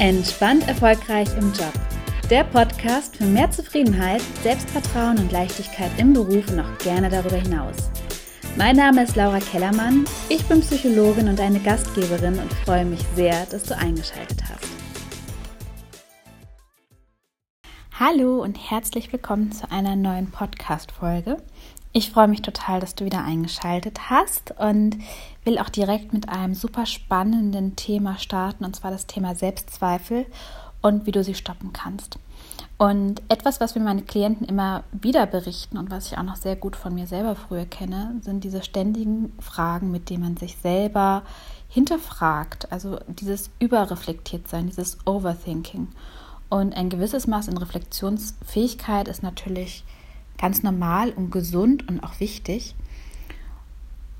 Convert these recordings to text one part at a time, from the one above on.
Entspannt erfolgreich im Job. Der Podcast für mehr Zufriedenheit, Selbstvertrauen und Leichtigkeit im Beruf und auch gerne darüber hinaus. Mein Name ist Laura Kellermann, ich bin Psychologin und eine Gastgeberin und freue mich sehr, dass du eingeschaltet hast. Hallo und herzlich willkommen zu einer neuen Podcast-Folge. Ich freue mich total, dass du wieder eingeschaltet hast und will auch direkt mit einem super spannenden Thema starten, und zwar das Thema Selbstzweifel und wie du sie stoppen kannst. Und etwas, was mir meine Klienten immer wieder berichten und was ich auch noch sehr gut von mir selber früher kenne, sind diese ständigen Fragen, mit denen man sich selber hinterfragt. Also dieses Überreflektiertsein, dieses Overthinking. Und ein gewisses Maß in Reflexionsfähigkeit ist natürlich ganz normal und gesund und auch wichtig.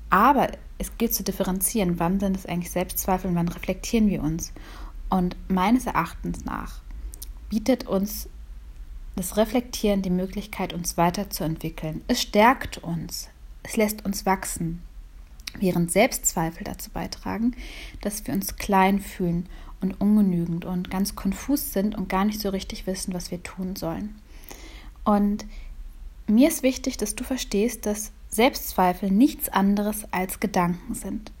Aber es gilt zu differenzieren, wann sind es eigentlich Selbstzweifel und wann reflektieren wir uns. Und meines Erachtens nach bietet uns das Reflektieren die Möglichkeit, uns weiterzuentwickeln. Es stärkt uns, es lässt uns wachsen, während Selbstzweifel dazu beitragen, dass wir uns klein fühlen und ungenügend und ganz konfus sind und gar nicht so richtig wissen, was wir tun sollen. Und mir ist wichtig, dass du verstehst, dass Selbstzweifel nichts anderes als Gedanken sind.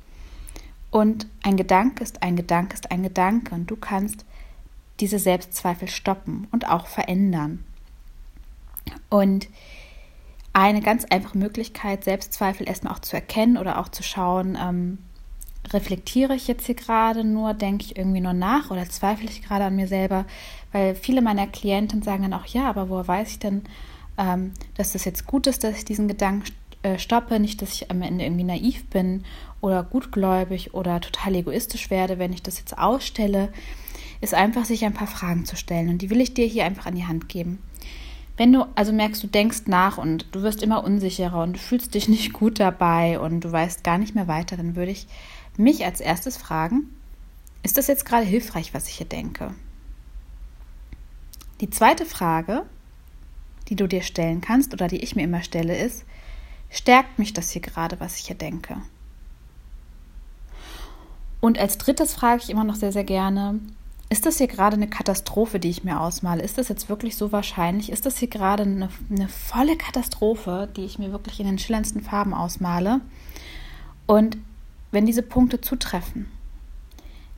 Und ein Gedanke ist ein Gedanke ist ein Gedanke und du kannst diese Selbstzweifel stoppen und auch verändern. Und eine ganz einfache Möglichkeit, Selbstzweifel erstmal auch zu erkennen oder auch zu schauen, ähm, reflektiere ich jetzt hier gerade nur, denke ich irgendwie nur nach oder zweifle ich gerade an mir selber, weil viele meiner Klienten sagen dann auch, ja, aber woher weiß ich denn, ähm, dass das jetzt gut ist, dass ich diesen Gedanken äh, stoppe, nicht, dass ich am Ende irgendwie naiv bin oder gutgläubig oder total egoistisch werde, wenn ich das jetzt ausstelle, ist einfach sich ein paar Fragen zu stellen und die will ich dir hier einfach an die Hand geben. Wenn du also merkst, du denkst nach und du wirst immer unsicherer und du fühlst dich nicht gut dabei und du weißt gar nicht mehr weiter, dann würde ich mich als erstes fragen, ist das jetzt gerade hilfreich, was ich hier denke? Die zweite Frage die du dir stellen kannst oder die ich mir immer stelle, ist, stärkt mich das hier gerade, was ich hier denke? Und als drittes frage ich immer noch sehr, sehr gerne, ist das hier gerade eine Katastrophe, die ich mir ausmale? Ist das jetzt wirklich so wahrscheinlich? Ist das hier gerade eine, eine volle Katastrophe, die ich mir wirklich in den schillerndsten Farben ausmale? Und wenn diese Punkte zutreffen,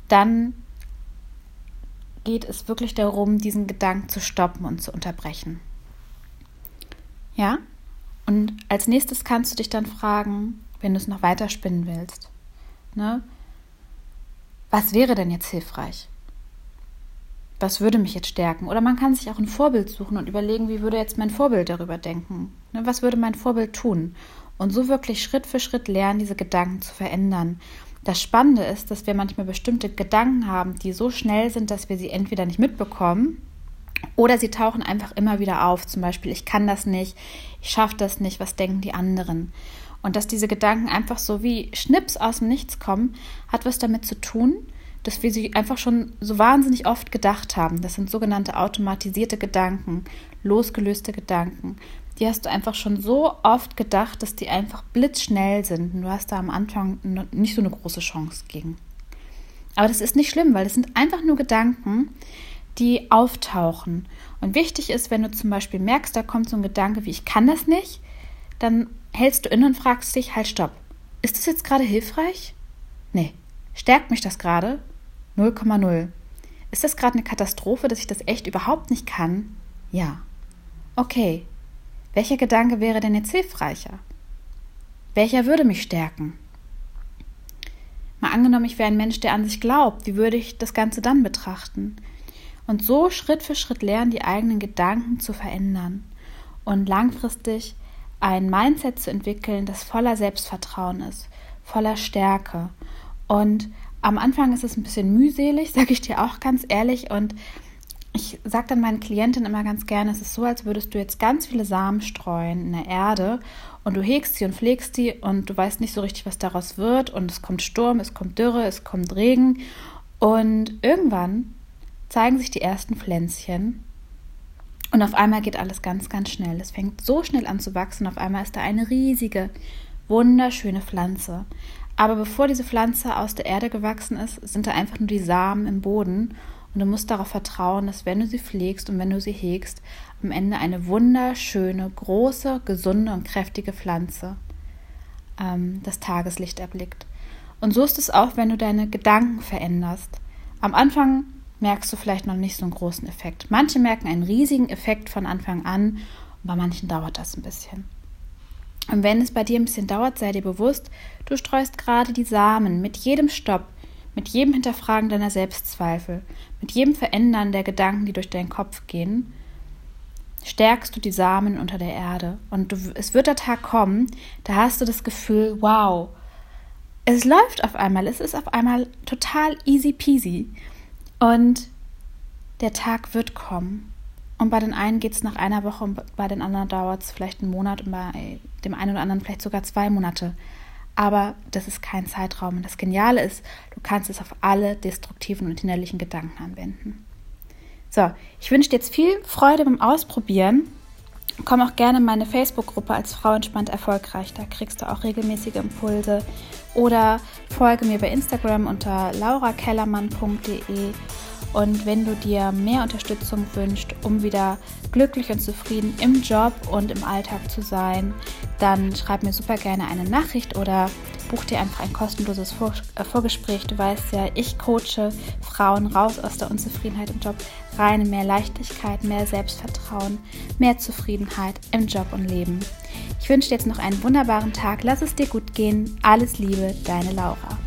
dann geht es wirklich darum, diesen Gedanken zu stoppen und zu unterbrechen. Ja? Und als nächstes kannst du dich dann fragen, wenn du es noch weiter spinnen willst, ne? Was wäre denn jetzt hilfreich? Was würde mich jetzt stärken? Oder man kann sich auch ein Vorbild suchen und überlegen, wie würde jetzt mein Vorbild darüber denken? Ne? Was würde mein Vorbild tun? Und so wirklich Schritt für Schritt lernen, diese Gedanken zu verändern. Das Spannende ist, dass wir manchmal bestimmte Gedanken haben, die so schnell sind, dass wir sie entweder nicht mitbekommen oder sie tauchen einfach immer wieder auf. Zum Beispiel, ich kann das nicht, ich schaffe das nicht, was denken die anderen? Und dass diese Gedanken einfach so wie Schnips aus dem Nichts kommen, hat was damit zu tun, dass wir sie einfach schon so wahnsinnig oft gedacht haben. Das sind sogenannte automatisierte Gedanken, losgelöste Gedanken. Die hast du einfach schon so oft gedacht, dass die einfach blitzschnell sind. Und du hast da am Anfang nicht so eine große Chance gegen. Aber das ist nicht schlimm, weil es sind einfach nur Gedanken, die auftauchen. Und wichtig ist, wenn du zum Beispiel merkst, da kommt so ein Gedanke wie ich kann das nicht, dann hältst du inne und fragst dich, halt stopp. Ist das jetzt gerade hilfreich? Nee. Stärkt mich das gerade? 0,0. Ist das gerade eine Katastrophe, dass ich das echt überhaupt nicht kann? Ja. Okay. Welcher Gedanke wäre denn jetzt hilfreicher? Welcher würde mich stärken? Mal angenommen, ich wäre ein Mensch, der an sich glaubt, wie würde ich das Ganze dann betrachten? Und so Schritt für Schritt lernen, die eigenen Gedanken zu verändern und langfristig ein Mindset zu entwickeln, das voller Selbstvertrauen ist, voller Stärke. Und am Anfang ist es ein bisschen mühselig, sage ich dir auch ganz ehrlich. Und ich sage dann meinen Klienten immer ganz gerne, es ist so, als würdest du jetzt ganz viele Samen streuen in der Erde und du hegst sie und pflegst sie und du weißt nicht so richtig, was daraus wird und es kommt Sturm, es kommt Dürre, es kommt Regen und irgendwann zeigen sich die ersten Pflänzchen. Und auf einmal geht alles ganz, ganz schnell. Es fängt so schnell an zu wachsen. Auf einmal ist da eine riesige, wunderschöne Pflanze. Aber bevor diese Pflanze aus der Erde gewachsen ist, sind da einfach nur die Samen im Boden. Und du musst darauf vertrauen, dass wenn du sie pflegst und wenn du sie hegst, am Ende eine wunderschöne, große, gesunde und kräftige Pflanze ähm, das Tageslicht erblickt. Und so ist es auch, wenn du deine Gedanken veränderst. Am Anfang merkst du vielleicht noch nicht so einen großen Effekt. Manche merken einen riesigen Effekt von Anfang an bei manchen dauert das ein bisschen. Und wenn es bei dir ein bisschen dauert, sei dir bewusst, du streust gerade die Samen mit jedem Stopp, mit jedem Hinterfragen deiner Selbstzweifel, mit jedem Verändern der Gedanken, die durch deinen Kopf gehen, stärkst du die Samen unter der Erde. Und du, es wird der Tag kommen, da hast du das Gefühl, wow, es läuft auf einmal, es ist auf einmal total easy peasy. Und der Tag wird kommen. Und bei den einen geht es nach einer Woche und bei den anderen dauert es vielleicht einen Monat und bei dem einen oder anderen vielleicht sogar zwei Monate. Aber das ist kein Zeitraum. Und das Geniale ist, du kannst es auf alle destruktiven und hinderlichen Gedanken anwenden. So, ich wünsche dir jetzt viel Freude beim Ausprobieren. Komm auch gerne in meine Facebook-Gruppe als Frau entspannt erfolgreich. Da kriegst du auch regelmäßige Impulse. Oder folge mir bei Instagram unter laurakellermann.de und wenn du dir mehr Unterstützung wünschst, um wieder glücklich und zufrieden im Job und im Alltag zu sein, dann schreib mir super gerne eine Nachricht oder buch dir einfach ein kostenloses Vor äh, Vorgespräch. Du weißt ja, ich coache Frauen raus aus der Unzufriedenheit im Job, rein mehr Leichtigkeit, mehr Selbstvertrauen, mehr Zufriedenheit im Job und Leben. Ich wünsche dir jetzt noch einen wunderbaren Tag. Lass es dir gut gehen. Alles Liebe, deine Laura.